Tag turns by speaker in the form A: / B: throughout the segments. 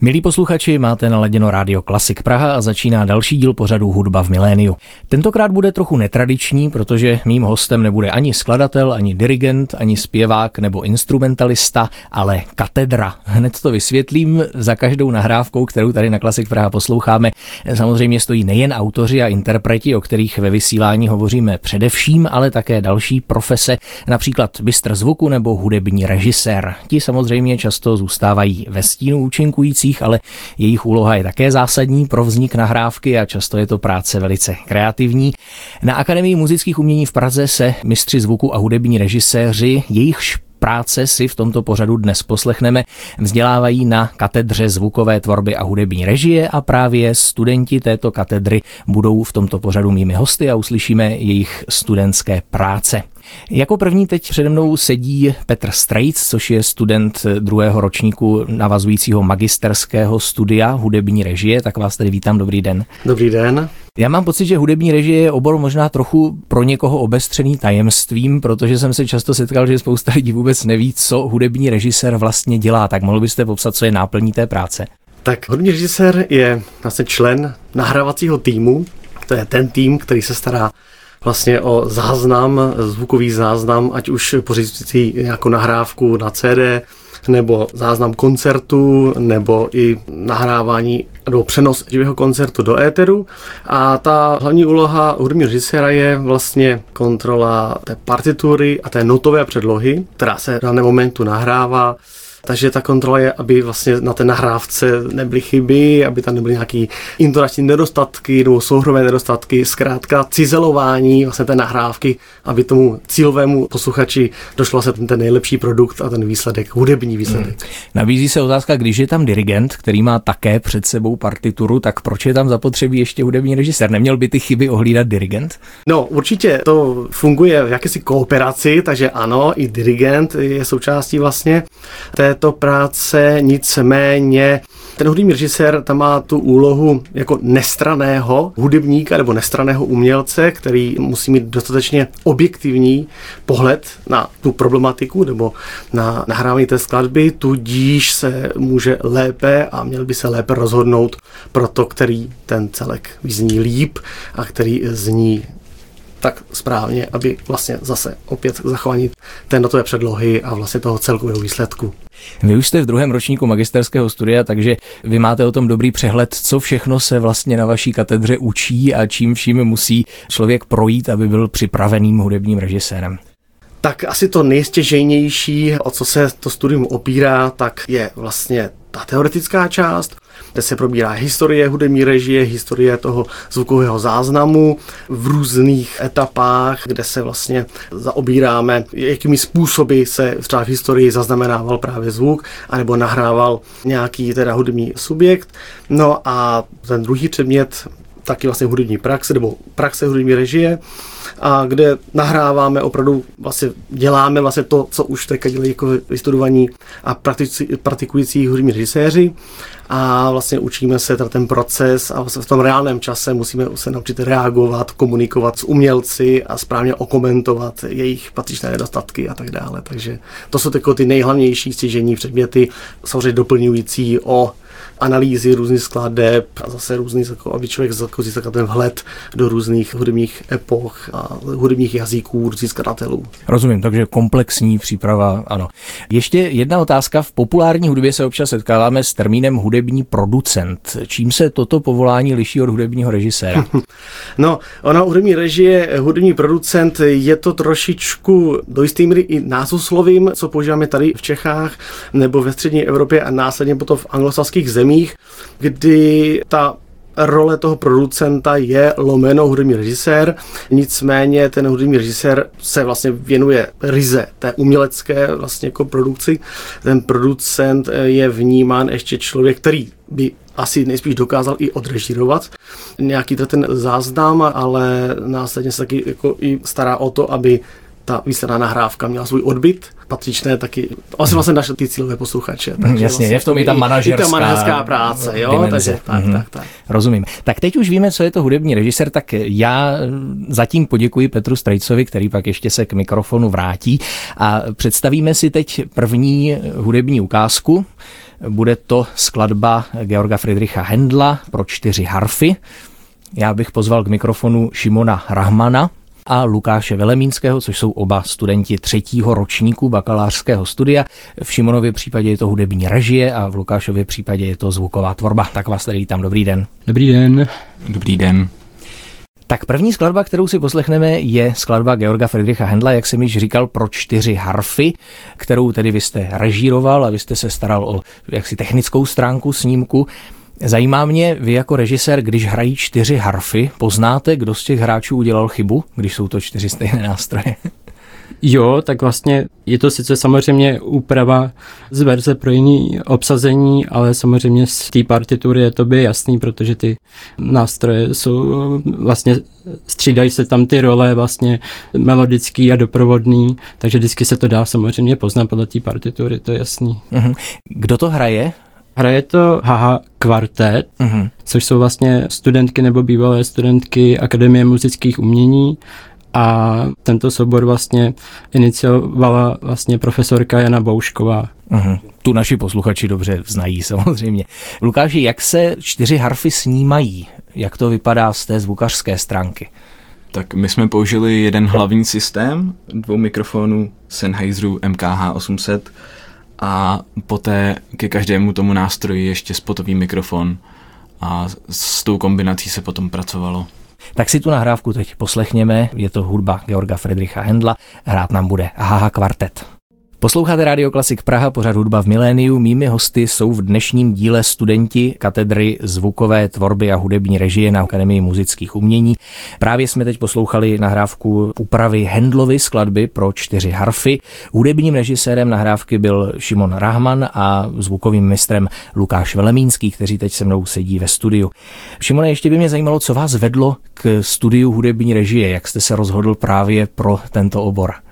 A: Milí posluchači, máte naladěno rádio Klasik Praha a začíná další díl pořadu Hudba v miléniu. Tentokrát bude trochu netradiční, protože mým hostem nebude ani skladatel, ani dirigent, ani zpěvák nebo instrumentalista, ale katedra. Hned to vysvětlím. Za každou nahrávkou, kterou tady na Klasik Praha posloucháme, samozřejmě stojí nejen autoři a interpreti, o kterých ve vysílání hovoříme především, ale také další profese, například bystr zvuku nebo hudební režisér. Ti samozřejmě často zůstávají ve stínu účinkující umělcích, ale jejich úloha je také zásadní pro vznik nahrávky a často je to práce velice kreativní. Na Akademii muzických umění v Praze se mistři zvuku a hudební režiséři, jejichž práce si v tomto pořadu dnes poslechneme, vzdělávají na katedře zvukové tvorby a hudební režie a právě studenti této katedry budou v tomto pořadu mými hosty a uslyšíme jejich studentské práce. Jako první teď přede mnou sedí Petr Strejc, což je student druhého ročníku navazujícího magisterského studia hudební režie. Tak vás tady vítám, dobrý den.
B: Dobrý den.
A: Já mám pocit, že hudební režie je obor možná trochu pro někoho obestřený tajemstvím, protože jsem se často setkal, že spousta lidí vůbec neví, co hudební režisér vlastně dělá. Tak mohl byste popsat, co je náplní té práce?
B: Tak hudební režisér je vlastně člen nahrávacího týmu. To je ten tým, který se stará vlastně o záznam, zvukový záznam, ať už pořizující nějakou nahrávku na CD, nebo záznam koncertu, nebo i nahrávání nebo přenos živého koncertu do éteru. A ta hlavní úloha hudebního režiséra je vlastně kontrola té partitury a té notové předlohy, která se v daném momentu nahrává takže ta kontrola je, aby vlastně na té nahrávce nebyly chyby, aby tam nebyly nějaké intonační nedostatky nebo souhrové nedostatky, zkrátka cizelování vlastně té nahrávky, aby tomu cílovému posluchači došlo se ten, ten nejlepší produkt a ten výsledek, hudební výsledek. Hmm.
A: Nabízí se otázka, když je tam dirigent, který má také před sebou partituru, tak proč je tam zapotřebí ještě hudební režisér? Neměl by ty chyby ohlídat dirigent?
B: No, určitě to funguje v jakési kooperaci, takže ano, i dirigent je součástí vlastně té této práce, nicméně ten hudební režisér tam má tu úlohu jako nestraného hudebníka nebo nestraného umělce, který musí mít dostatečně objektivní pohled na tu problematiku nebo na nahrávání té skladby, tudíž se může lépe a měl by se lépe rozhodnout pro to, který ten celek vyzní líp a který zní tak správně, aby vlastně zase opět zachování té notové předlohy a vlastně toho celkového výsledku.
A: Vy už jste v druhém ročníku magisterského studia, takže vy máte o tom dobrý přehled, co všechno se vlastně na vaší katedře učí a čím vším musí člověk projít, aby byl připraveným hudebním režisérem.
B: Tak asi to nejstěžejnější, o co se to studium opírá, tak je vlastně ta teoretická část, kde se probírá historie hudební režie, historie toho zvukového záznamu v různých etapách, kde se vlastně zaobíráme, jakými způsoby se třeba v historii zaznamenával právě zvuk, anebo nahrával nějaký teda hudební subjekt. No a ten druhý předmět taky vlastně hudební praxe nebo praxe hudební režie, a kde nahráváme opravdu, vlastně děláme vlastně to, co už teďka dělají jako vystudovaní a praktikující hudební režiséři a vlastně učíme se ten proces a vlastně v tom reálném čase musíme se naučit reagovat, komunikovat s umělci a správně okomentovat jejich patřičné nedostatky a tak dále. Takže to jsou ty nejhlavnější stěžení předměty, samozřejmě doplňující o analýzy různých skladeb a zase různých, jako, aby člověk získal ten vhled do různých hudebních epoch a hudebních jazyků různých skladatelů.
A: Rozumím, takže komplexní příprava, ano. Ještě jedna otázka. V populární hudbě se občas setkáváme s termínem hudební producent. Čím se toto povolání liší od hudebního režiséra?
B: no, ono hudební režie, hudební producent je to trošičku do jisté míry i názvoslovím, co používáme tady v Čechách nebo ve střední Evropě a následně potom v anglosaských zemích zemích, kdy ta role toho producenta je lomeno hudební režisér, nicméně ten hudební režisér se vlastně věnuje ryze té umělecké vlastně jako produkci. Ten producent je vnímán ještě člověk, který by asi nejspíš dokázal i odrežírovat nějaký ten záznam, ale následně se taky jako i stará o to, aby ta výsledná nahrávka měla svůj odbyt, patřičné taky, asi vlastně naše ty cílové posluchače.
A: Takže Jasně, vlastně je v tom i ta manažerská,
B: i ta manažerská práce, jo, dimenze. takže tak, mm-hmm. tak, tak.
A: Rozumím. Tak teď už víme, co je to hudební režisér, tak já zatím poděkuji Petru Strajcovi, který pak ještě se k mikrofonu vrátí a představíme si teď první hudební ukázku. Bude to skladba Georga Friedricha Hendla pro čtyři harfy. Já bych pozval k mikrofonu Šimona Rahmana, a Lukáše Velemínského, což jsou oba studenti třetího ročníku bakalářského studia. V Šimonově případě je to hudební režie a v Lukášově případě je to zvuková tvorba. Tak vás tady vítám, dobrý den.
C: Dobrý den.
D: Dobrý den.
A: Tak první skladba, kterou si poslechneme, je skladba Georga Friedricha Hendla, jak jsem již říkal, pro čtyři harfy, kterou tedy vy jste režíroval a vy jste se staral o jaksi technickou stránku snímku. Zajímá mě, vy jako režisér, když hrají čtyři harfy, poznáte, kdo z těch hráčů udělal chybu, když jsou to čtyři stejné nástroje?
C: Jo, tak vlastně je to sice samozřejmě úprava z verze pro jiný obsazení, ale samozřejmě z té partitury je to by jasný, protože ty nástroje jsou vlastně střídají se tam ty role vlastně melodický a doprovodný, takže vždycky se to dá samozřejmě poznat podle té partitury, to je jasný.
A: Mhm. Kdo to hraje?
C: Hraje to Haha kvartet, uh-huh. což jsou vlastně studentky nebo bývalé studentky Akademie muzických umění a tento soubor vlastně iniciovala vlastně profesorka Jana Boušková.
A: Uh-huh. Tu naši posluchači dobře znají samozřejmě. Lukáši, jak se čtyři harfy snímají? Jak to vypadá z té zvukařské stránky?
D: Tak my jsme použili jeden hlavní systém dvou mikrofonů Sennheiseru MKH 800, a poté ke každému tomu nástroji ještě spotový mikrofon a s tou kombinací se potom pracovalo.
A: Tak si tu nahrávku teď poslechněme, je to hudba Georga Friedricha Hendla, hrát nám bude Haha kvartet. Posloucháte Radio Klasik Praha, pořad hudba v miléniu. Mými hosty jsou v dnešním díle studenti katedry zvukové tvorby a hudební režie na Akademii muzických umění. Právě jsme teď poslouchali nahrávku úpravy Hendlovy skladby pro čtyři harfy. Hudebním režisérem nahrávky byl Šimon Rahman a zvukovým mistrem Lukáš Velemínský, kteří teď se mnou sedí ve studiu. Šimone, ještě by mě zajímalo, co vás vedlo k studiu hudební režie, jak jste se rozhodl právě pro tento obor.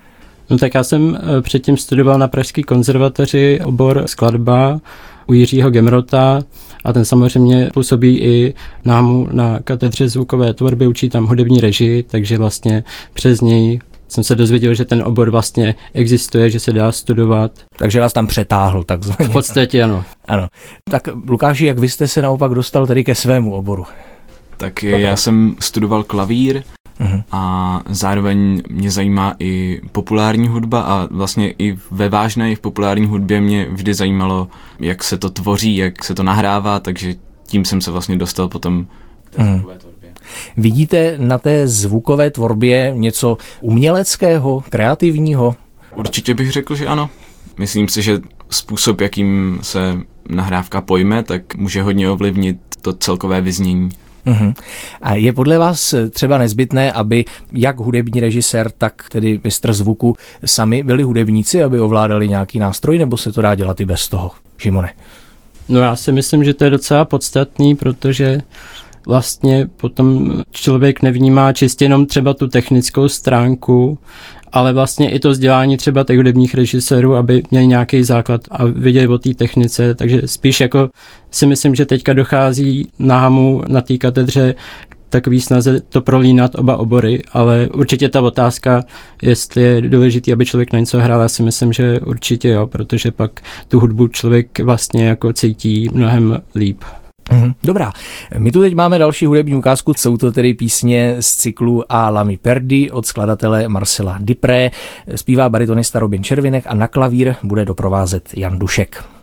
C: No tak já jsem eh, předtím studoval na Pražské konzervatoři obor skladba u Jiřího Gemrota a ten samozřejmě působí i námu na katedře zvukové tvorby, učí tam hudební režii, takže vlastně přes něj jsem se dozvěděl, že ten obor vlastně existuje, že se dá studovat.
A: Takže vás tam přetáhl takzvaně.
C: V podstatě ano.
A: Ano. Tak Lukáši, jak vy jste se naopak dostal tedy ke svému oboru?
D: Tak já jsem studoval klavír Uh-huh. A zároveň mě zajímá i populární hudba a vlastně i ve vážné i v populární hudbě mě vždy zajímalo, jak se to tvoří, jak se to nahrává, takže tím jsem se vlastně dostal potom k té uh-huh. tvorbě.
A: Vidíte na té zvukové tvorbě něco uměleckého, kreativního?
D: Určitě bych řekl, že ano. Myslím si, že způsob, jakým se nahrávka pojme, tak může hodně ovlivnit to celkové vyznění.
A: Uh-huh. A je podle vás třeba nezbytné, aby jak hudební režisér, tak tedy mistr zvuku sami byli hudebníci, aby ovládali nějaký nástroj, nebo se to dá dělat i bez toho? Šimone.
C: No já si myslím, že to je docela podstatný, protože vlastně potom člověk nevnímá čistě jenom třeba tu technickou stránku, ale vlastně i to vzdělání třeba těch hudebních režisérů, aby měli nějaký základ a viděli o té technice, takže spíš jako si myslím, že teďka dochází námu na té katedře takový snaze to prolínat oba obory, ale určitě ta otázka, jestli je důležitý, aby člověk na něco hrál, já si myslím, že určitě jo, protože pak tu hudbu člověk vlastně jako cítí mnohem líp.
A: Mhm, dobrá. My tu teď máme další hudební ukázku, jsou to tedy písně z cyklu A Lamy Perdi od skladatele Marcela Dipré, zpívá baritonista Robin Červinek a na klavír bude doprovázet Jan Dušek.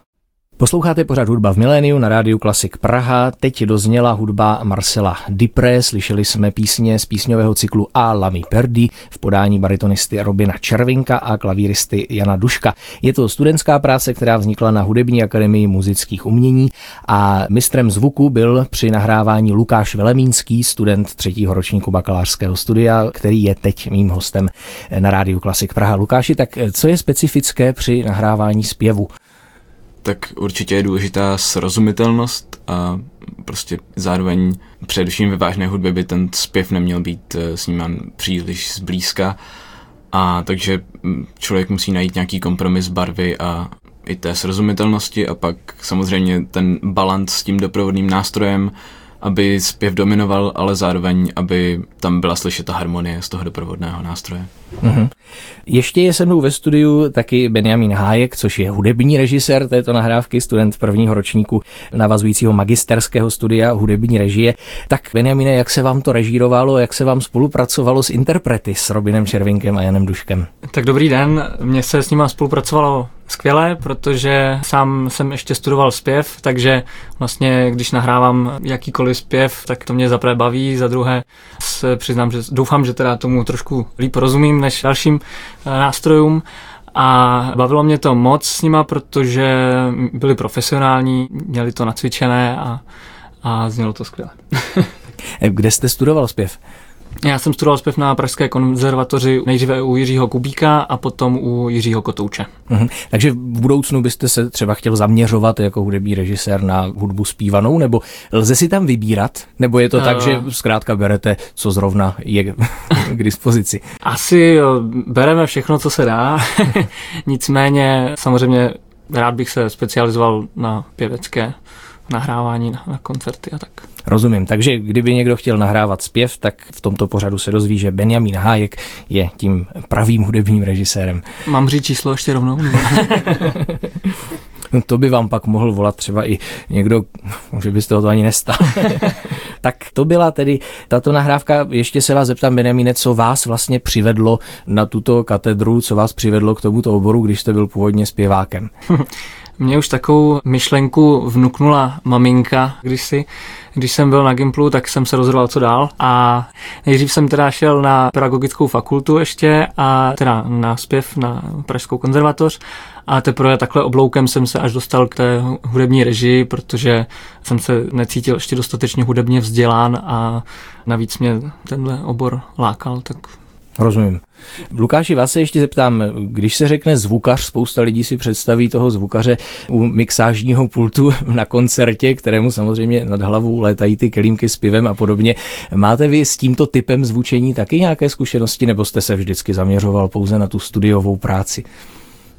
A: Posloucháte pořád hudba v miléniu na rádiu Klasik Praha. Teď dozněla hudba Marcela Dipré, slyšeli jsme písně z písňového cyklu A Lamy Perdi v podání baritonisty Robina Červinka a klavíristy Jana Duška. Je to studentská práce, která vznikla na Hudební akademii muzických umění a mistrem zvuku byl při nahrávání Lukáš Velemínský, student třetího ročníku bakalářského studia, který je teď mým hostem na rádiu Klasik Praha. Lukáši, tak co je specifické při nahrávání zpěvu?
D: Tak určitě je důležitá srozumitelnost a prostě zároveň především ve vážné hudbě by ten zpěv neměl být eh, snímán příliš zblízka. A takže mm, člověk musí najít nějaký kompromis barvy a i té srozumitelnosti a pak samozřejmě ten balans s tím doprovodným nástrojem, aby zpěv dominoval, ale zároveň, aby tam byla slyšet ta harmonie z toho doprovodného nástroje. Mm-hmm.
A: Ještě je se mnou ve studiu taky Benjamin Hájek, což je hudební režisér této nahrávky, student prvního ročníku navazujícího magisterského studia hudební režie. Tak Benjamine, jak se vám to režírovalo, jak se vám spolupracovalo s interprety s Robinem Červinkem a Janem Duškem?
E: Tak dobrý den, mně se s nima spolupracovalo skvěle, protože sám jsem ještě studoval zpěv, takže vlastně když nahrávám jakýkoliv zpěv, tak to mě zaprvé baví, za druhé se přiznám, že doufám, že teda tomu trošku líp rozumím než dalším eh, nástrojům. A bavilo mě to moc s nima, protože byli profesionální, měli to nacvičené a, a znělo to skvěle.
A: Kde jste studoval zpěv?
E: Já jsem studoval zpěv na Pražské konzervatoři nejdříve u Jiřího Kubíka a potom u Jiřího Kotouče.
A: Mhm. Takže v budoucnu byste se třeba chtěl zaměřovat jako hudební režisér na hudbu zpívanou, nebo lze si tam vybírat? Nebo je to uh, tak, že zkrátka berete, co zrovna je k dispozici?
E: Asi bereme všechno, co se dá. Nicméně samozřejmě rád bych se specializoval na pěvecké nahrávání na, na koncerty a tak.
A: Rozumím, takže kdyby někdo chtěl nahrávat zpěv, tak v tomto pořadu se dozví, že Benjamin Hájek je tím pravým hudebním režisérem.
E: Mám říct číslo ještě rovnou?
A: No to by vám pak mohl volat třeba i někdo, že byste to ani nestal. tak to byla tedy tato nahrávka. Ještě se vás zeptám, Benjamine, co vás vlastně přivedlo na tuto katedru, co vás přivedlo k tomuto oboru, když jste byl původně zpěvákem?
E: Mě už takovou myšlenku vnuknula maminka, když si, když jsem byl na Gimplu, tak jsem se rozhodoval, co dál. A nejdřív jsem teda šel na pedagogickou fakultu ještě a teda na zpěv na Pražskou konzervatoř a teprve takhle obloukem jsem se až dostal k té hudební režii, protože jsem se necítil ještě dostatečně hudebně vzdělán a navíc mě tenhle obor lákal, tak
A: Rozumím. Lukáši, vás se ještě zeptám, když se řekne zvukař, spousta lidí si představí toho zvukaře u mixážního pultu na koncertě, kterému samozřejmě nad hlavou létají ty kelímky s pivem a podobně. Máte vy s tímto typem zvučení taky nějaké zkušenosti, nebo jste se vždycky zaměřoval pouze na tu studiovou práci?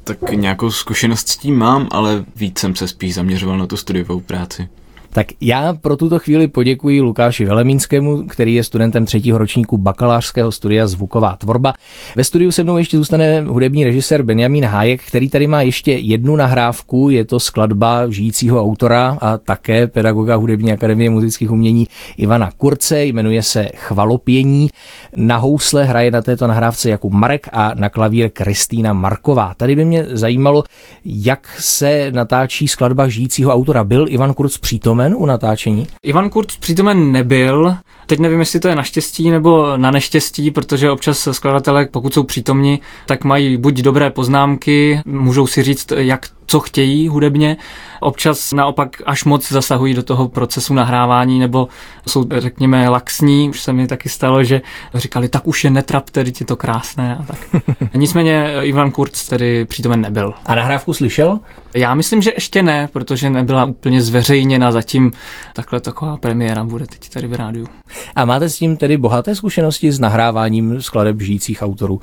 D: Tak nějakou zkušenost s tím mám, ale víc jsem se spíš zaměřoval na tu studiovou práci.
A: Tak já pro tuto chvíli poděkuji Lukáši Velemínskému, který je studentem třetího ročníku bakalářského studia Zvuková tvorba. Ve studiu se mnou ještě zůstane hudební režisér Benjamin Hájek, který tady má ještě jednu nahrávku, je to skladba žijícího autora a také pedagoga Hudební akademie muzických umění Ivana Kurce, jmenuje se Chvalopění. Na housle hraje na této nahrávce Jakub Marek a na klavír Kristýna Marková. Tady by mě zajímalo, jak se natáčí skladba žijícího autora. Byl Ivan Kurz přítomen přítomen u natáčení?
E: Ivan Kurt přítomen nebyl. Teď nevím, jestli to je naštěstí nebo na neštěstí, protože občas skladatelé, pokud jsou přítomni, tak mají buď dobré poznámky, můžou si říct, jak co chtějí hudebně. Občas naopak až moc zasahují do toho procesu nahrávání nebo jsou, řekněme, laxní. Už se mi taky stalo, že říkali, tak už je netrapte, teď je to krásné a tak. Nicméně Ivan Kurz tedy přítomen nebyl.
A: A nahrávku slyšel?
E: Já myslím, že ještě ne, protože nebyla úplně zveřejněna zatím. Takhle taková premiéra bude teď tady v rádiu.
A: A máte s tím tedy bohaté zkušenosti s nahráváním skladeb žijících autorů?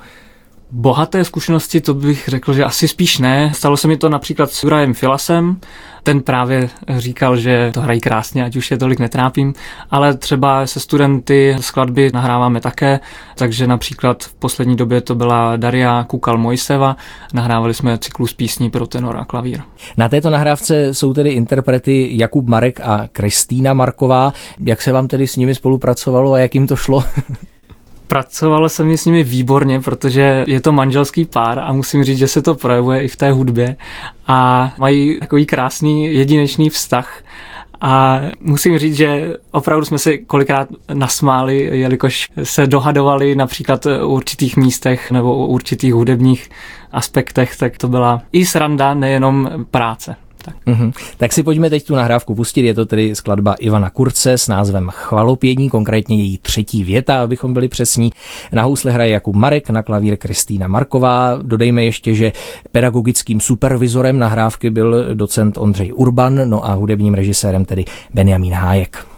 E: Bohaté zkušenosti, to bych řekl, že asi spíš ne. Stalo se mi to například s Jurajem Filasem. Ten právě říkal, že to hrají krásně, ať už je tolik netrápím, ale třeba se studenty skladby nahráváme také, takže například v poslední době to byla Daria Kukal Mojseva, nahrávali jsme cyklus písní pro tenor a klavír.
A: Na této nahrávce jsou tedy interprety Jakub Marek a Kristýna Marková. Jak se vám tedy s nimi spolupracovalo a jak jim to šlo?
E: Pracovalo se mi s nimi výborně, protože je to manželský pár a musím říct, že se to projevuje i v té hudbě a mají takový krásný jedinečný vztah. A musím říct, že opravdu jsme si kolikrát nasmáli, jelikož se dohadovali například u určitých místech nebo u určitých hudebních aspektech, tak to byla i sranda, nejenom práce.
A: Tak. Mm-hmm. tak si pojďme teď tu nahrávku pustit. Je to tedy skladba Ivana Kurce s názvem Chvalopění, konkrétně její třetí věta, abychom byli přesní. Na housle hraje Jakub Marek, na klavír Kristýna Marková. Dodejme ještě, že pedagogickým supervizorem nahrávky byl docent Ondřej Urban, no a hudebním režisérem tedy Benjamín Hájek.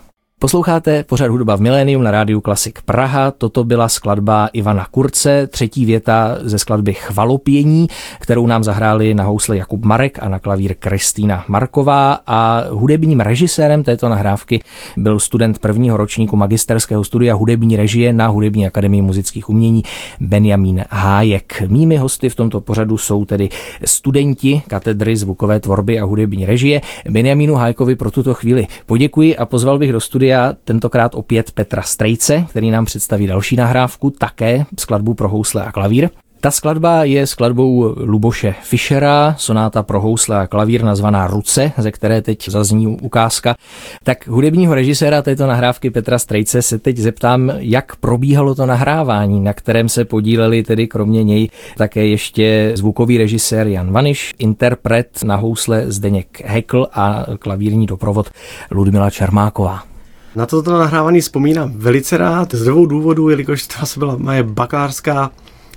A: Posloucháte pořad hudba v milénium na rádiu Klasik Praha. Toto byla skladba Ivana Kurce, třetí věta ze skladby Chvalopění, kterou nám zahráli na housle Jakub Marek a na klavír Kristýna Marková a hudebním režisérem této nahrávky byl student prvního ročníku magisterského studia hudební režie na Hudební akademii muzických umění Benjamín Hájek. Mými hosty v tomto pořadu jsou tedy studenti katedry zvukové tvorby a hudební režie. Benjamínu Hájkovi pro tuto chvíli poděkuji a pozval bych do studia tentokrát opět Petra Strejce, který nám představí další nahrávku, také skladbu pro housle a klavír. Ta skladba je skladbou Luboše Fischera, sonáta pro housle a klavír nazvaná Ruce, ze které teď zazní ukázka. Tak hudebního režiséra této nahrávky Petra Strejce se teď zeptám, jak probíhalo to nahrávání, na kterém se podíleli tedy kromě něj také ještě zvukový režisér Jan Vaniš, interpret na housle Zdeněk Hekl a klavírní doprovod Ludmila Čermáková.
B: Na toto nahrávání vzpomínám velice rád, z dvou důvodů, jelikož to asi byla moje bakalářská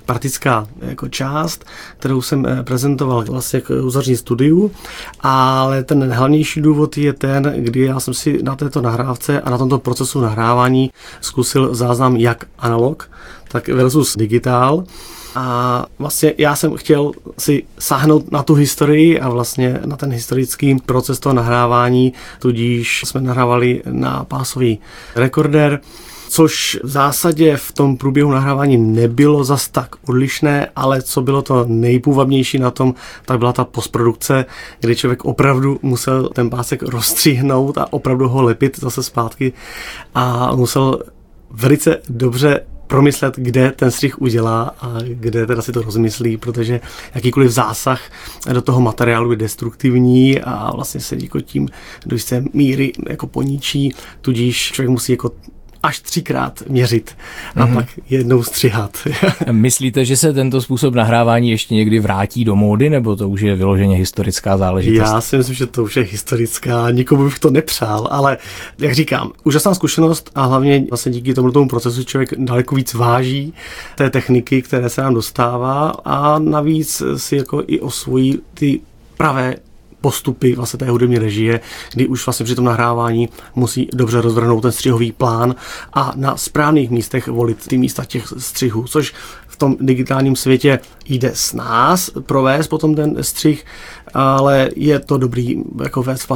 B: praktická jako část, kterou jsem eh, prezentoval vlastně k uzavření studiu, ale ten hlavnější důvod je ten, kdy já jsem si na této nahrávce a na tomto procesu nahrávání zkusil záznam jak analog, tak versus digitál. A vlastně já jsem chtěl si sáhnout na tu historii a vlastně na ten historický proces toho nahrávání, tudíž jsme nahrávali na pásový rekorder, což v zásadě v tom průběhu nahrávání nebylo zas tak odlišné, ale co bylo to nejpůvabnější na tom, tak byla ta postprodukce, kdy člověk opravdu musel ten pásek rozstříhnout a opravdu ho lepit zase zpátky a musel velice dobře promyslet, kde ten střih udělá a kde teda si to rozmyslí, protože jakýkoliv zásah do toho materiálu je destruktivní a vlastně se jako tím do jisté míry jako poničí, tudíž člověk musí jako až třikrát měřit a mm-hmm. pak jednou střihat.
A: Myslíte, že se tento způsob nahrávání ještě někdy vrátí do módy, nebo to už je vyloženě historická záležitost?
B: Já si myslím, že to už je historická, nikomu bych to nepřál, ale jak říkám, úžasná zkušenost a hlavně vlastně díky tomu, tomu procesu člověk daleko víc váží té techniky, které se nám dostává a navíc si jako i osvojí ty pravé postupy vlastně té hudební režie, kdy už vlastně při tom nahrávání musí dobře rozvrhnout ten střihový plán a na správných místech volit ty místa těch střihů, což v tom digitálním světě jde s nás provést potom ten střih, ale je to dobrý jako vést v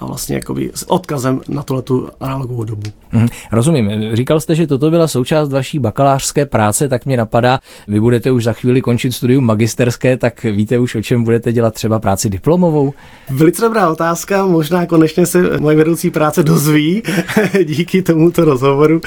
B: a vlastně jakoby s odkazem na tuhle tu analogovou dobu.
A: Hmm, rozumím. Říkal jste, že toto byla součást vaší bakalářské práce, tak mě napadá, vy budete už za chvíli končit studium magisterské, tak víte už, o čem budete dělat třeba práci diplomovou?
B: Velice dobrá otázka, možná konečně se moje vedoucí práce dozví díky tomuto rozhovoru.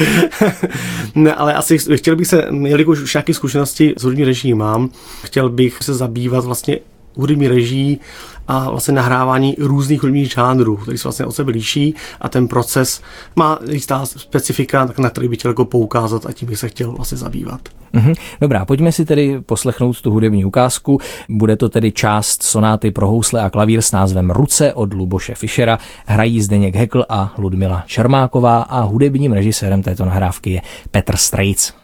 B: ne, ale asi chtěl bych se, jelikož už nějaké zkušenosti s hudební režii mám, chtěl bych se zabývat vlastně hudební režii a vlastně nahrávání různých hudebních žánrů, který se vlastně od sebe liší a ten proces má jistá specifika, tak na který bych chtěl jako poukázat a tím bych se chtěl vlastně zabývat.
A: Mm-hmm. Dobrá, pojďme si tedy poslechnout tu hudební ukázku. Bude to tedy část sonáty pro housle a klavír s názvem Ruce od Luboše Fischera. Hrají Zdeněk Hekl a Ludmila Čermáková a hudebním režisérem této nahrávky je Petr Strejc.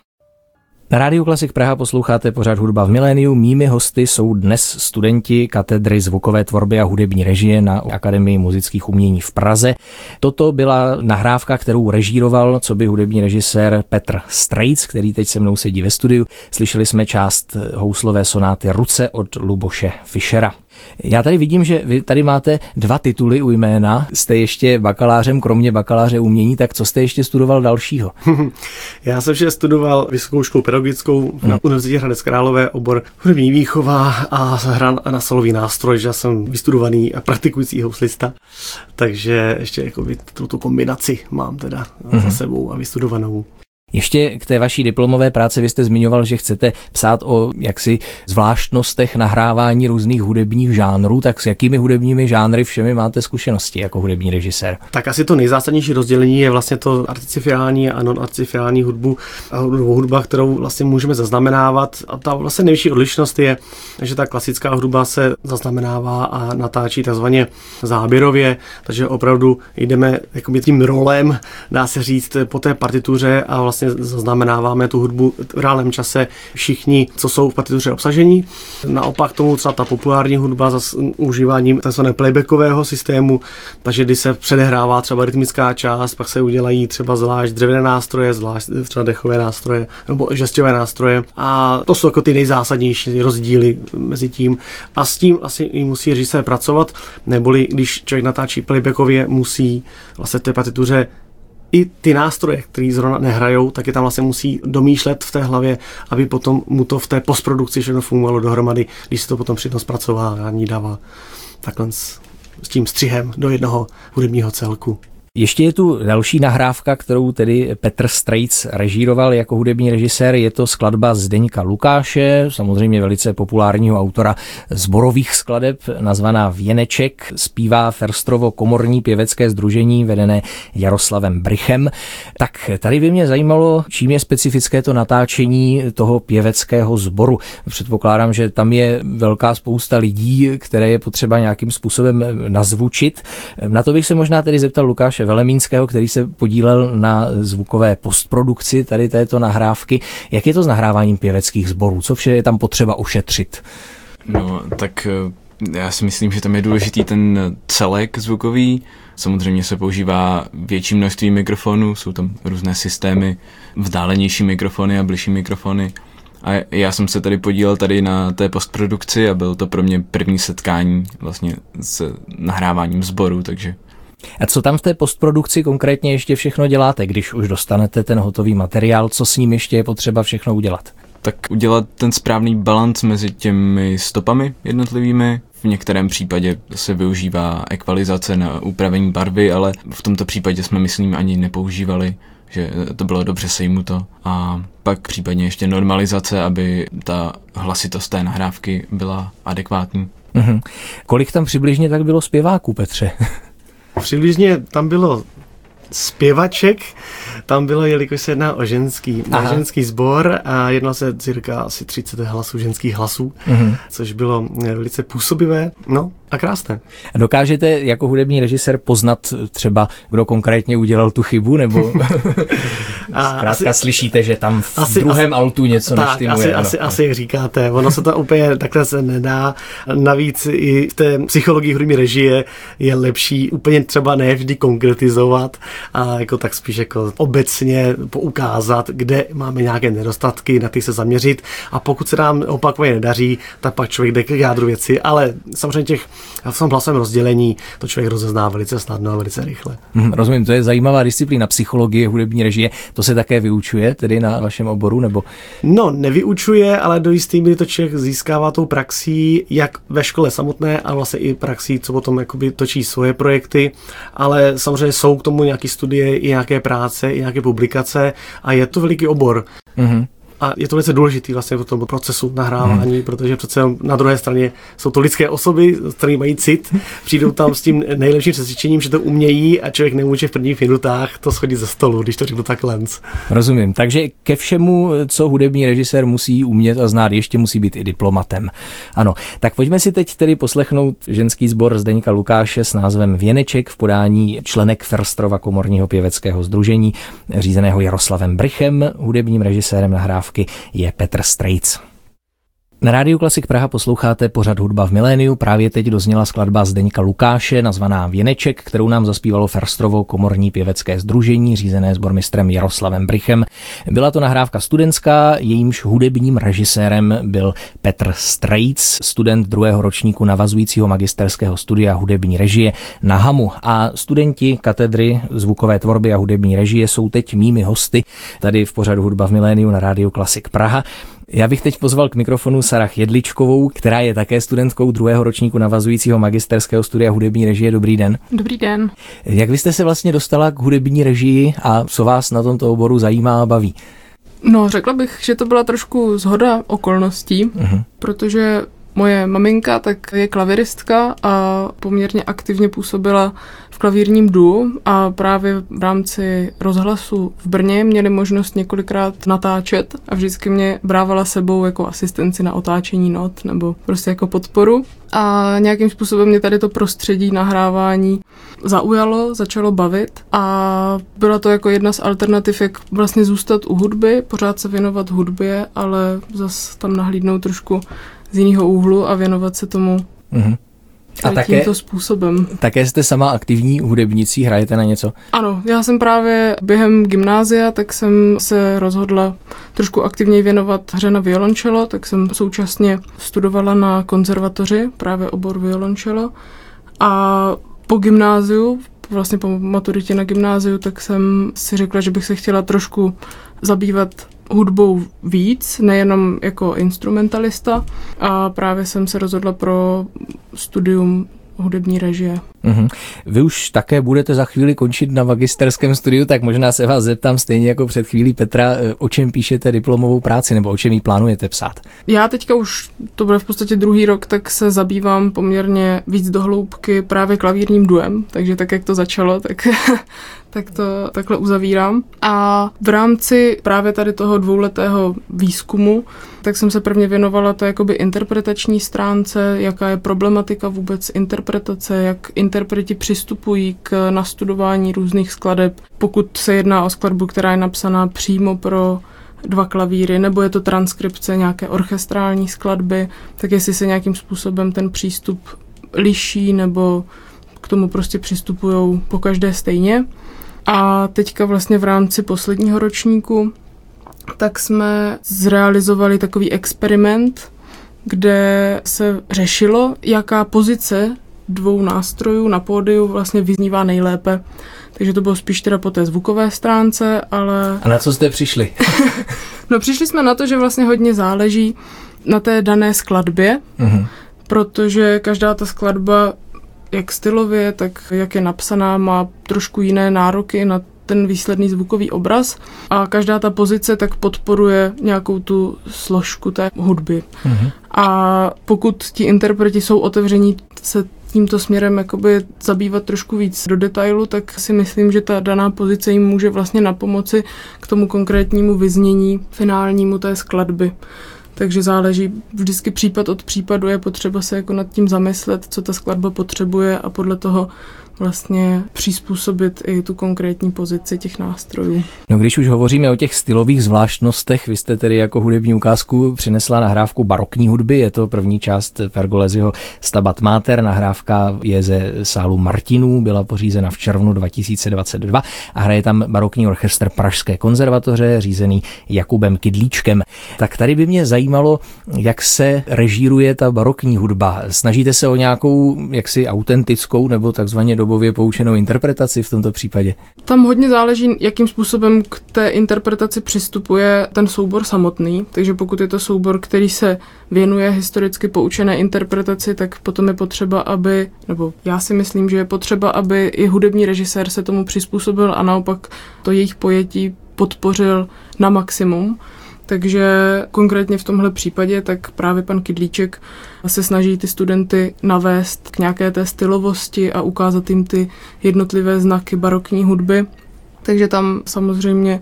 A: Na Rádiu Klasik Praha posloucháte pořád hudba v miléniu. Mými hosty jsou dnes studenti katedry zvukové tvorby a hudební režie na Akademii muzických umění v Praze. Toto byla nahrávka, kterou režíroval, co by hudební režisér Petr Strejc, který teď se mnou sedí ve studiu. Slyšeli jsme část houslové sonáty Ruce od Luboše Fischera. Já tady vidím, že vy tady máte dva tituly u jména. Jste ještě bakalářem, kromě bakaláře umění, tak co jste ještě studoval dalšího?
B: Já jsem ještě studoval vysokou školu pedagogickou na hmm. Univerzitě Hradec Králové, obor hudební výchova a hra na solový nástroj, že jsem vystudovaný a praktikující houslista, takže ještě jako tu, tu kombinaci mám teda hmm. za sebou a vystudovanou.
A: Ještě k té vaší diplomové práci vy jste zmiňoval, že chcete psát o jaksi zvláštnostech nahrávání různých hudebních žánrů, tak s jakými hudebními žánry všemi máte zkušenosti jako hudební režisér?
B: Tak asi to nejzásadnější rozdělení je vlastně to articifiální a non-articifiální hudbu, hudba, kterou vlastně můžeme zaznamenávat. A ta vlastně největší odlišnost je, že ta klasická hudba se zaznamenává a natáčí takzvaně záběrově, takže opravdu jdeme tím rolem, dá se říct, po té partituře a vlastně vlastně zaznamenáváme tu hudbu v reálném čase všichni, co jsou v partituře obsažení. Naopak tomu třeba ta populární hudba s užíváním tzv. playbackového systému, takže když se předehrává třeba rytmická část, pak se udělají třeba zvlášť dřevěné nástroje, zvlášť třeba dechové nástroje nebo žestěvé nástroje a to jsou jako ty nejzásadnější rozdíly mezi tím a s tím asi i musí režisér pracovat, neboli když člověk natáčí playbackově, musí vlastně té partituře i ty nástroje, které zrovna nehrajou, tak je tam vlastně musí domýšlet v té hlavě, aby potom mu to v té postprodukci všechno fungovalo dohromady, když se to potom při tom zpracování dává takhle s, s tím střihem do jednoho hudebního celku.
A: Ještě je tu další nahrávka, kterou tedy Petr Strejc režíroval jako hudební režisér. Je to skladba Zdeňka Lukáše, samozřejmě velice populárního autora zborových skladeb, nazvaná Věneček. Zpívá Ferstrovo komorní pěvecké združení vedené Jaroslavem Brichem. Tak tady by mě zajímalo, čím je specifické to natáčení toho pěveckého sboru. Předpokládám, že tam je velká spousta lidí, které je potřeba nějakým způsobem nazvučit. Na to bych se možná tedy zeptal Lukáše Velemínského, který se podílel na zvukové postprodukci tady této nahrávky. Jak je to s nahráváním pěveckých sborů? Co vše je tam potřeba ošetřit?
D: No, tak eh, já si myslím, že tam je důležitý ten celek zvukový. Samozřejmě se používá větší množství mikrofonů, jsou tam různé systémy, vzdálenější mikrofony a bližší mikrofony. A já jsem se tady podílel tady na té postprodukci a byl to pro mě první setkání vlastně s nahráváním sboru, takže
A: a co tam v té postprodukci konkrétně ještě všechno děláte, když už dostanete ten hotový materiál, co s ním ještě je potřeba všechno udělat?
D: Tak udělat ten správný balans mezi těmi stopami jednotlivými. V některém případě se využívá ekvalizace na upravení barvy, ale v tomto případě jsme, myslím, ani nepoužívali že to bylo dobře sejmuto a pak případně ještě normalizace, aby ta hlasitost té nahrávky byla adekvátní. Mm-hmm.
A: Kolik tam přibližně tak bylo zpěváků, Petře?
B: Přibližně tam bylo zpěvaček, tam bylo, jelikož se jedná o ženský, Aha. ženský sbor a jednalo se cirka asi 30 hlasů, ženských hlasů, mm-hmm. což bylo velice působivé. No, a krásné.
A: Dokážete jako hudební režisér poznat třeba, kdo konkrétně udělal tu chybu, nebo a zkrátka asi, slyšíte, že tam v asi, druhém asi, altu něco tak, neštimuje?
B: Asi, asi, asi říkáte, ono se to úplně takhle se nedá. Navíc i v té psychologii hudební režie je lepší úplně třeba ne vždy konkretizovat a jako tak spíš jako obecně poukázat, kde máme nějaké nedostatky, na ty se zaměřit a pokud se nám opakovaně nedaří, tak pak člověk jde k jádru věci, ale samozřejmě těch a v tom hlasovém rozdělení to člověk rozezná velice snadno a velice rychle.
A: Hmm, rozumím, to je zajímavá disciplína psychologie, hudební režie. To se také vyučuje tedy na vašem oboru, nebo?
B: No, nevyučuje, ale do jisté míry to člověk získává tou praxí, jak ve škole samotné, a vlastně i praxí, co potom jakoby točí svoje projekty, ale samozřejmě jsou k tomu nějaké studie, i nějaké práce, i nějaké publikace a je to veliký obor. Mm-hmm. A je to velice důležitý vlastně v tom procesu nahrávání, hmm. protože přece na druhé straně jsou to lidské osoby, které mají cit, přijdou tam s tím nejlepším přesvědčením, že to umějí a člověk nemůže v prvních minutách to schodit ze stolu, když to řeknu tak lenc.
A: Rozumím. Takže ke všemu, co hudební režisér musí umět a znát, ještě musí být i diplomatem. Ano, tak pojďme si teď tedy poslechnout ženský sbor Zdeňka Lukáše s názvem Věneček v podání členek Ferstrova komorního pěveckého združení, řízeného Jaroslavem Brichem, hudebním režisérem nahrávky nahrávky je Petr Strejc. Na Rádiu Klasik Praha posloucháte pořad Hudba v miléniu. Právě teď dozněla skladba Zdeňka Lukáše, nazvaná Věneček, kterou nám zaspívalo Ferstrovo komorní pěvecké združení, řízené sbormistrem Jaroslavem Brichem. Byla to nahrávka studentská, jejímž hudebním režisérem byl Petr Strejc, student druhého ročníku navazujícího magisterského studia hudební režie na HAMu. A studenti katedry zvukové tvorby a hudební režie jsou teď mými hosty tady v pořadu Hudba v miléniu na Rádiu Klasik Praha. Já bych teď pozval k mikrofonu Sarah Jedličkovou, která je také studentkou druhého ročníku navazujícího magisterského studia hudební režie. Dobrý den.
F: Dobrý den.
A: Jak vy jste se vlastně dostala k hudební režii a co vás na tomto oboru zajímá a baví?
F: No, řekla bych, že to byla trošku zhoda okolností, uh-huh. protože Moje maminka tak je klaviristka a poměrně aktivně působila v klavírním duo a právě v rámci rozhlasu v Brně měli možnost několikrát natáčet a vždycky mě brávala sebou jako asistenci na otáčení not nebo prostě jako podporu. A nějakým způsobem mě tady to prostředí nahrávání zaujalo, začalo bavit a byla to jako jedna z alternativ, jak vlastně zůstat u hudby, pořád se věnovat hudbě, ale zase tam nahlídnout trošku z jiného úhlu a věnovat se tomu mm-hmm. A také, tímto způsobem.
A: Také jste sama aktivní hudebnicí, hrajete na něco?
F: Ano, já jsem právě během gymnázia, tak jsem se rozhodla trošku aktivněji věnovat hře na violončelo, tak jsem současně studovala na konzervatoři, právě obor violončelo. A po gymnáziu, vlastně po maturitě na gymnáziu, tak jsem si řekla, že bych se chtěla trošku zabývat hudbou víc, nejenom jako instrumentalista a právě jsem se rozhodla pro studium hudební režie. Mm-hmm.
A: Vy už také budete za chvíli končit na magisterském studiu, tak možná se vás zeptám stejně jako před chvílí Petra, eh, o čem píšete diplomovou práci nebo o čem ji plánujete psát?
F: Já teďka už, to bude v podstatě druhý rok, tak se zabývám poměrně víc dohloubky právě klavírním duem, takže tak, jak to začalo, tak tak to takhle uzavírám. A v rámci právě tady toho dvouletého výzkumu, tak jsem se prvně věnovala to jakoby interpretační stránce, jaká je problematika vůbec interpretace, jak interpreti přistupují k nastudování různých skladeb, pokud se jedná o skladbu, která je napsaná přímo pro dva klavíry, nebo je to transkripce nějaké orchestrální skladby, tak jestli se nějakým způsobem ten přístup liší, nebo k tomu prostě přistupují po každé stejně. A teďka vlastně v rámci posledního ročníku tak jsme zrealizovali takový experiment, kde se řešilo, jaká pozice dvou nástrojů na pódiu vlastně vyznívá nejlépe. Takže to bylo spíš teda po té zvukové stránce, ale...
A: A na co jste přišli?
F: no přišli jsme na to, že vlastně hodně záleží na té dané skladbě, uh-huh. protože každá ta skladba jak stylově, tak jak je napsaná, má trošku jiné nároky na ten výsledný zvukový obraz a každá ta pozice tak podporuje nějakou tu složku té hudby. Mm-hmm. A pokud ti interpreti jsou otevření se tímto směrem jakoby zabývat trošku víc do detailu, tak si myslím, že ta daná pozice jim může vlastně na pomoci k tomu konkrétnímu vyznění finálnímu té skladby takže záleží vždycky případ od případu, je potřeba se jako nad tím zamyslet, co ta skladba potřebuje a podle toho vlastně přizpůsobit i tu konkrétní pozici těch nástrojů.
A: No když už hovoříme o těch stylových zvláštnostech, vy jste tedy jako hudební ukázku přinesla nahrávku barokní hudby, je to první část Pergoleziho Stabat Mater, nahrávka je ze sálu Martinů, byla pořízena v červnu 2022 a hraje tam barokní orchestr Pražské konzervatoře, řízený Jakubem Kydlíčkem. Tak tady by mě zajímalo, jak se režíruje ta barokní hudba. Snažíte se o nějakou jaksi autentickou nebo takzvaně do dobově poučenou interpretaci v tomto případě?
F: Tam hodně záleží, jakým způsobem k té interpretaci přistupuje ten soubor samotný. Takže pokud je to soubor, který se věnuje historicky poučené interpretaci, tak potom je potřeba, aby, nebo já si myslím, že je potřeba, aby i hudební režisér se tomu přizpůsobil a naopak to jejich pojetí podpořil na maximum. Takže konkrétně v tomhle případě tak právě pan Kydlíček se snaží ty studenty navést k nějaké té stylovosti a ukázat jim ty jednotlivé znaky barokní hudby. Takže tam samozřejmě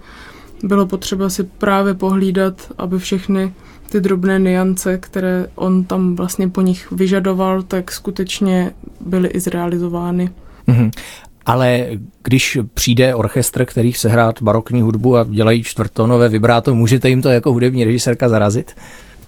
F: bylo potřeba si právě pohlídat, aby všechny ty drobné niance, které on tam vlastně po nich vyžadoval, tak skutečně byly i zrealizovány. Mm-hmm
A: ale když přijde orchestr, který chce hrát barokní hudbu a dělají čtvrtonové vibráto, můžete jim to jako hudební režisérka zarazit?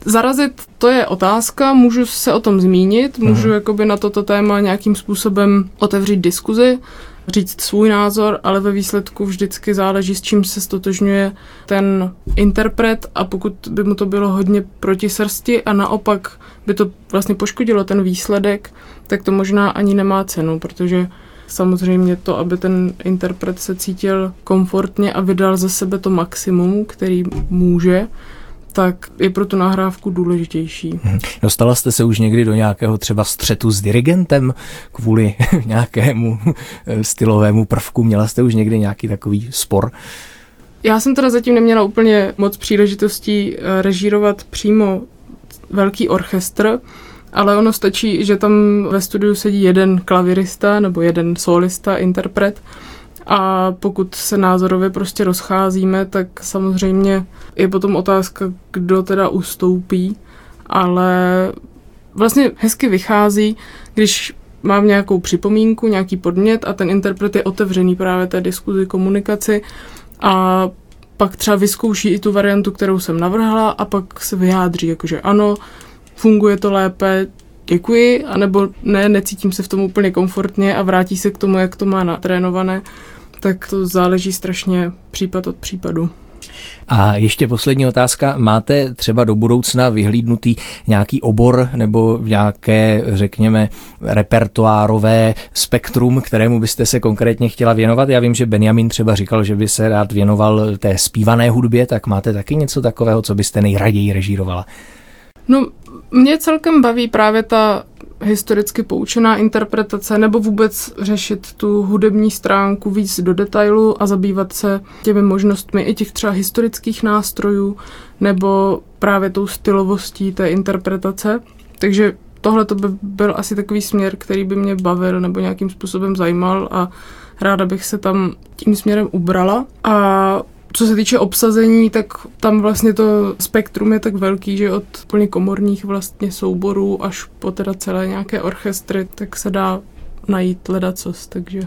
F: Zarazit, to je otázka, můžu se o tom zmínit, můžu hmm. jakoby na toto téma nějakým způsobem otevřít diskuzi, říct svůj názor, ale ve výsledku vždycky záleží, s čím se stotožňuje ten interpret a pokud by mu to bylo hodně proti srsti a naopak by to vlastně poškodilo ten výsledek, tak to možná ani nemá cenu, protože Samozřejmě to, aby ten interpret se cítil komfortně a vydal ze sebe to maximum, který může, tak je pro tu nahrávku důležitější.
A: Mhm. Dostala jste se už někdy do nějakého třeba střetu s dirigentem kvůli nějakému eh, stylovému prvku? Měla jste už někdy nějaký takový spor?
F: Já jsem teda zatím neměla úplně moc příležitostí eh, režírovat přímo velký orchestr, ale ono stačí, že tam ve studiu sedí jeden klavirista nebo jeden solista, interpret. A pokud se názorově prostě rozcházíme, tak samozřejmě je potom otázka, kdo teda ustoupí, ale vlastně hezky vychází, když mám nějakou připomínku, nějaký podnět a ten interpret je otevřený právě té diskuzi, komunikaci a pak třeba vyzkouší i tu variantu, kterou jsem navrhla a pak se vyjádří, jakože ano, funguje to lépe, děkuji, anebo ne, necítím se v tom úplně komfortně a vrátí se k tomu, jak to má natrénované, tak to záleží strašně případ od případu.
A: A ještě poslední otázka. Máte třeba do budoucna vyhlídnutý nějaký obor nebo nějaké, řekněme, repertoárové spektrum, kterému byste se konkrétně chtěla věnovat? Já vím, že Benjamin třeba říkal, že by se rád věnoval té zpívané hudbě, tak máte taky něco takového, co byste nejraději režírovala?
F: No, mě celkem baví právě ta historicky poučená interpretace nebo vůbec řešit tu hudební stránku víc do detailu a zabývat se těmi možnostmi i těch třeba historických nástrojů nebo právě tou stylovostí té interpretace. Takže tohle to by byl asi takový směr, který by mě bavil nebo nějakým způsobem zajímal a ráda bych se tam tím směrem ubrala. A co se týče obsazení, tak tam vlastně to spektrum je tak velký, že od plně komorních vlastně souborů až po teda celé nějaké orchestry, tak se dá najít ledacos, takže...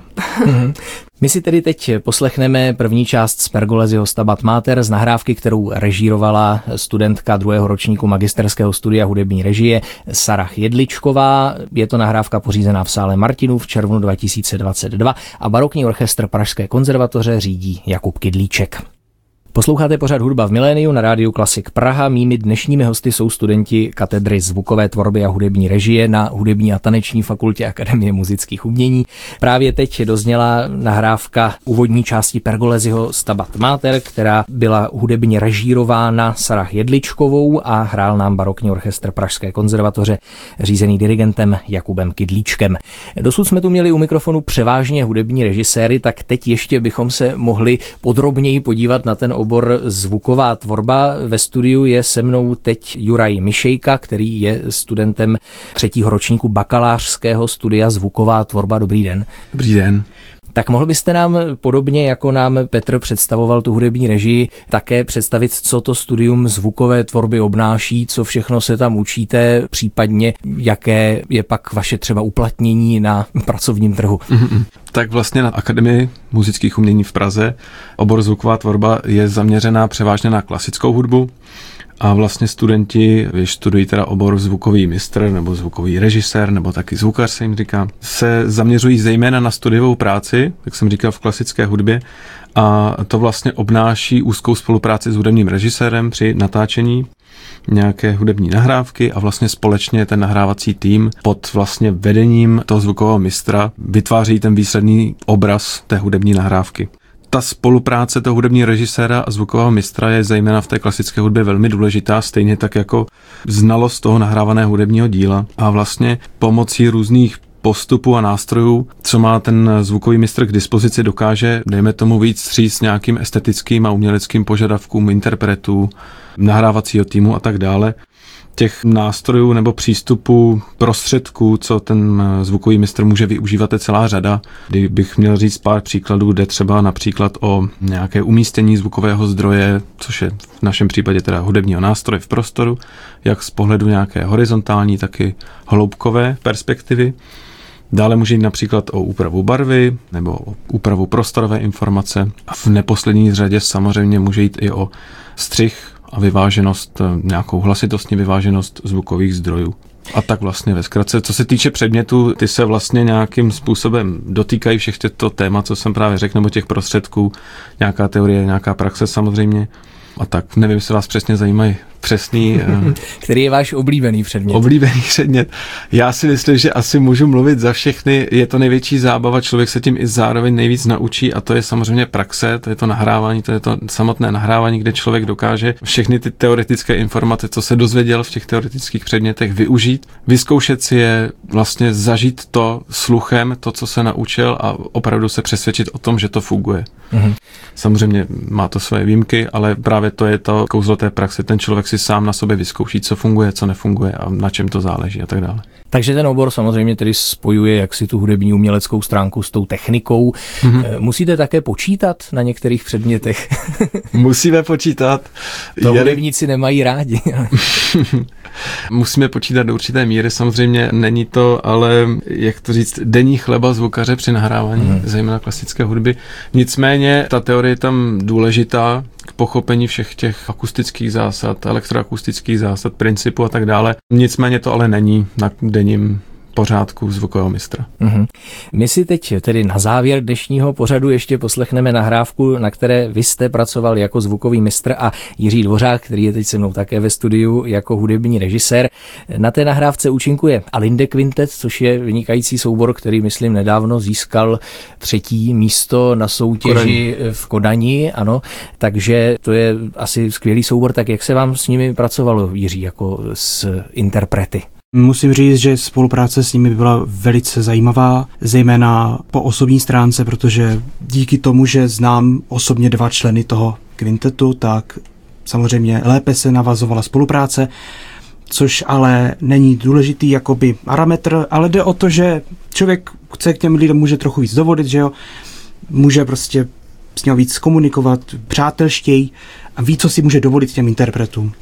A: Mhm. My si tedy teď poslechneme první část z Pergoleziho Stabat Mater z nahrávky, kterou režírovala studentka druhého ročníku magisterského studia hudební režie Sarah Jedličková. Je to nahrávka pořízená v sále Martinu v červnu 2022 a barokní orchestr Pražské konzervatoře řídí Jakub Kydlíček. Posloucháte pořád hudba v miléniu na rádiu Klasik Praha. Mými dnešními hosty jsou studenti katedry zvukové tvorby a hudební režie na hudební a taneční fakultě Akademie muzických umění. Právě teď dozněla nahrávka úvodní části Pergoleziho Stabat Mater, která byla hudebně režírována Sarah Jedličkovou a hrál nám barokní orchestr Pražské konzervatoře řízený dirigentem Jakubem Kydlíčkem. Dosud jsme tu měli u mikrofonu převážně hudební režiséry, tak teď ještě bychom se mohli podrobněji podívat na ten obor zvuková tvorba. Ve studiu je se mnou teď Juraj Mišejka, který je studentem třetího ročníku bakalářského studia zvuková tvorba. Dobrý den.
D: Dobrý den.
A: Tak mohl byste nám podobně, jako nám Petr představoval tu hudební režii, také představit, co to studium zvukové tvorby obnáší, co všechno se tam učíte, případně jaké je pak vaše třeba uplatnění na pracovním trhu? Mm-hmm.
G: Tak vlastně na Akademii muzických umění v Praze obor zvuková tvorba je zaměřená převážně na klasickou hudbu, a vlastně studenti, když studují teda obor zvukový mistr nebo zvukový režisér nebo taky zvukař se jim říká, se zaměřují zejména na studiovou práci, jak jsem říkal v klasické hudbě. A to vlastně obnáší úzkou spolupráci s hudebním režisérem při natáčení nějaké hudební nahrávky a vlastně společně ten nahrávací tým pod vlastně vedením toho zvukového mistra vytváří ten výsledný obraz té hudební nahrávky ta spolupráce toho hudebního režiséra a zvukového mistra je zejména v té klasické hudbě velmi důležitá, stejně tak jako znalost toho nahrávaného hudebního díla a vlastně pomocí různých postupů a nástrojů, co má ten zvukový mistr k dispozici, dokáže, dejme tomu, víc stříc nějakým estetickým a uměleckým požadavkům interpretů, nahrávacího týmu a tak dále těch nástrojů nebo přístupů, prostředků, co ten eh, zvukový mistr může využívat, je celá řada. Kdybych měl říct pár příkladů, jde třeba například o nějaké umístění zvukového zdroje, což je v našem případě teda hudebního nástroje v prostoru, jak z pohledu nějaké horizontální, tak i hloubkové perspektivy. Dále může jít například o úpravu barvy nebo o úpravu prostorové informace. A v neposlední řadě samozřejmě může jít i o střih a vyváženost, eh, nějakou hlasitostní vyváženost zvukových zdrojů. A tak vlastně ve zkratce, co se týče předmětu, ty se vlastně nějakým způsobem dotýkají všech těchto témat, co jsem právě řekl, nebo těch prostředků, nějaká teorie, nějaká praxe samozřejmě. A tak nevím, jestli vás přesně zajímají přesný.
A: Eh, Který je váš oblíbený předmět?
G: Oblíbený předmět. Já si myslím, že asi můžu mluvit za všechny. Je to největší zábava, člověk se tím i zároveň nejvíc naučí a to je samozřejmě praxe, to je to nahrávání, to je to samotné nahrávání, kde člověk dokáže všechny ty teoretické informace, co se dozvěděl v těch teoretických předmětech, využít, vyzkoušet si je, vlastně zažít to sluchem, to, co se naučil a opravdu se přesvědčit o tom, že to funguje. Mm-hmm. Samozřejmě má to své výjimky, ale právě to je to kouzlo té praxe. Ten člověk si sám na sobě vyzkouší, co funguje, co nefunguje a na čem to záleží a tak dále.
A: Takže ten obor samozřejmě tedy spojuje jaksi tu hudební uměleckou stránku s tou technikou. Mm-hmm. Musíte také počítat na některých předmětech?
G: Musíme počítat.
A: To hudebníci nemají rádi.
G: Musíme počítat do určité míry, samozřejmě není to, ale jak to říct, denní chleba zvukaře při nahrávání, mm. zejména klasické hudby. Nicméně ta teorie je tam důležitá, k pochopení všech těch akustických zásad, elektroakustických zásad, principů a tak dále. Nicméně to ale není na denním pořádku zvukového mistra. Mm-hmm.
A: My si teď tedy na závěr dnešního pořadu ještě poslechneme nahrávku, na které vy jste pracoval jako zvukový mistr a Jiří Dvořák, který je teď se mnou také ve studiu jako hudební režisér. Na té nahrávce účinkuje Alinde Quintet, což je vynikající soubor, který myslím nedávno získal třetí místo na soutěži Kodani. v Kodani, ano, takže to je asi skvělý soubor, tak jak se vám s nimi pracovalo, Jiří, jako s interprety?
H: Musím říct, že spolupráce s nimi byla velice zajímavá, zejména po osobní stránce, protože díky tomu, že znám osobně dva členy toho kvintetu, tak samozřejmě lépe se navazovala spolupráce, což ale není důležitý jakoby parametr, ale jde o to, že člověk chce k těm lidem může trochu víc dovodit, že jo, může prostě s ním víc komunikovat, přátelštěji a ví, co si může dovolit těm interpretům.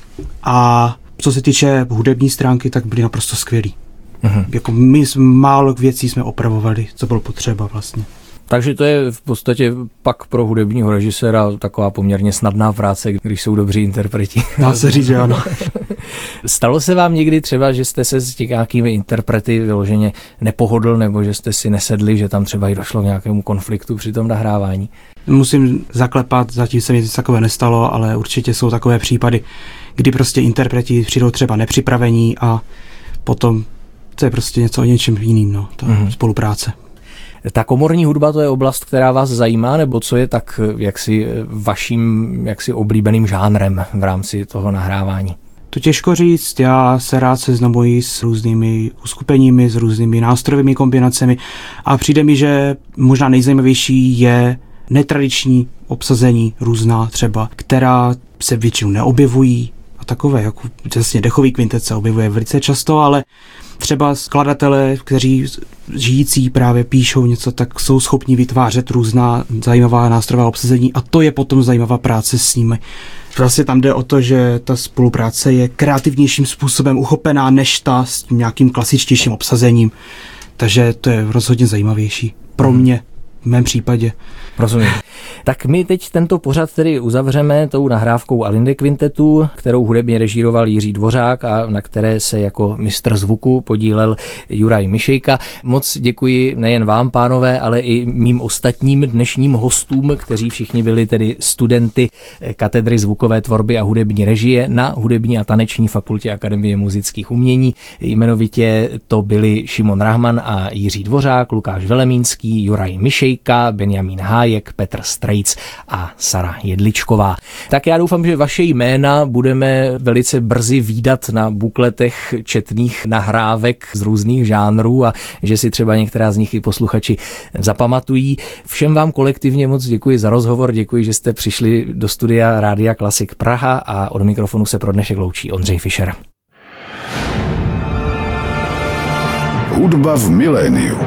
H: A co se týče hudební stránky, tak byli naprosto skvělí. Mm-hmm. Jako my málo věcí jsme opravovali, co bylo potřeba vlastně.
A: Takže to je v podstatě pak pro hudebního režiséra taková poměrně snadná práce, když jsou dobří interpreti.
H: Dá se říct, že ano.
A: Stalo se vám někdy třeba, že jste se s nějakými interprety vyloženě nepohodl, nebo že jste si nesedli, že tam třeba i došlo k nějakému konfliktu při tom nahrávání?
H: Musím zaklepat, zatím se mi nic takové nestalo, ale určitě jsou takové případy, kdy prostě interpreti přijdou třeba nepřipravení a potom to je prostě něco o něčem jiným, no, ta mm-hmm. spolupráce.
A: Ta komorní hudba to je oblast, která vás zajímá, nebo co je tak jaksi vaším jaksi oblíbeným žánrem v rámci toho nahrávání?
H: To těžko říct, já se rád seznamuji s různými uskupeními, s různými nástrojovými kombinacemi a přijde mi, že možná nejzajímavější je netradiční obsazení různá třeba, která se většinou neobjevují a takové, jako přesně dechový kvintet se objevuje velice často, ale třeba skladatelé, kteří žijící právě píšou něco, tak jsou schopni vytvářet různá zajímavá nástrojová obsazení a to je potom zajímavá práce s nimi. Vlastně tam jde o to, že ta spolupráce je kreativnějším způsobem uchopená než ta s tím nějakým klasičtějším obsazením. Takže to je rozhodně zajímavější pro mhm. mě v mém případě.
A: Rozumím. Tak my teď tento pořad tedy uzavřeme tou nahrávkou Alinde Quintetu, kterou hudebně režíroval Jiří Dvořák a na které se jako mistr zvuku podílel Juraj Mišejka. Moc děkuji nejen vám, pánové, ale i mým ostatním dnešním hostům, kteří všichni byli tedy studenty katedry zvukové tvorby a hudební režie na hudební a taneční fakultě Akademie muzických umění. Jmenovitě to byli Šimon Rahman a Jiří Dvořák, Lukáš Velemínský, Juraj Mišejka, Benjamín Hájek, Petr Strejc a Sara Jedličková. Tak já doufám, že vaše jména budeme velice brzy výdat na bukletech četných nahrávek z různých žánrů a že si třeba některá z nich i posluchači zapamatují. Všem vám kolektivně moc děkuji za rozhovor, děkuji, že jste přišli do studia Rádia Klasik Praha a od mikrofonu se pro dnešek loučí Ondřej Fischer.
I: Hudba v miléniu.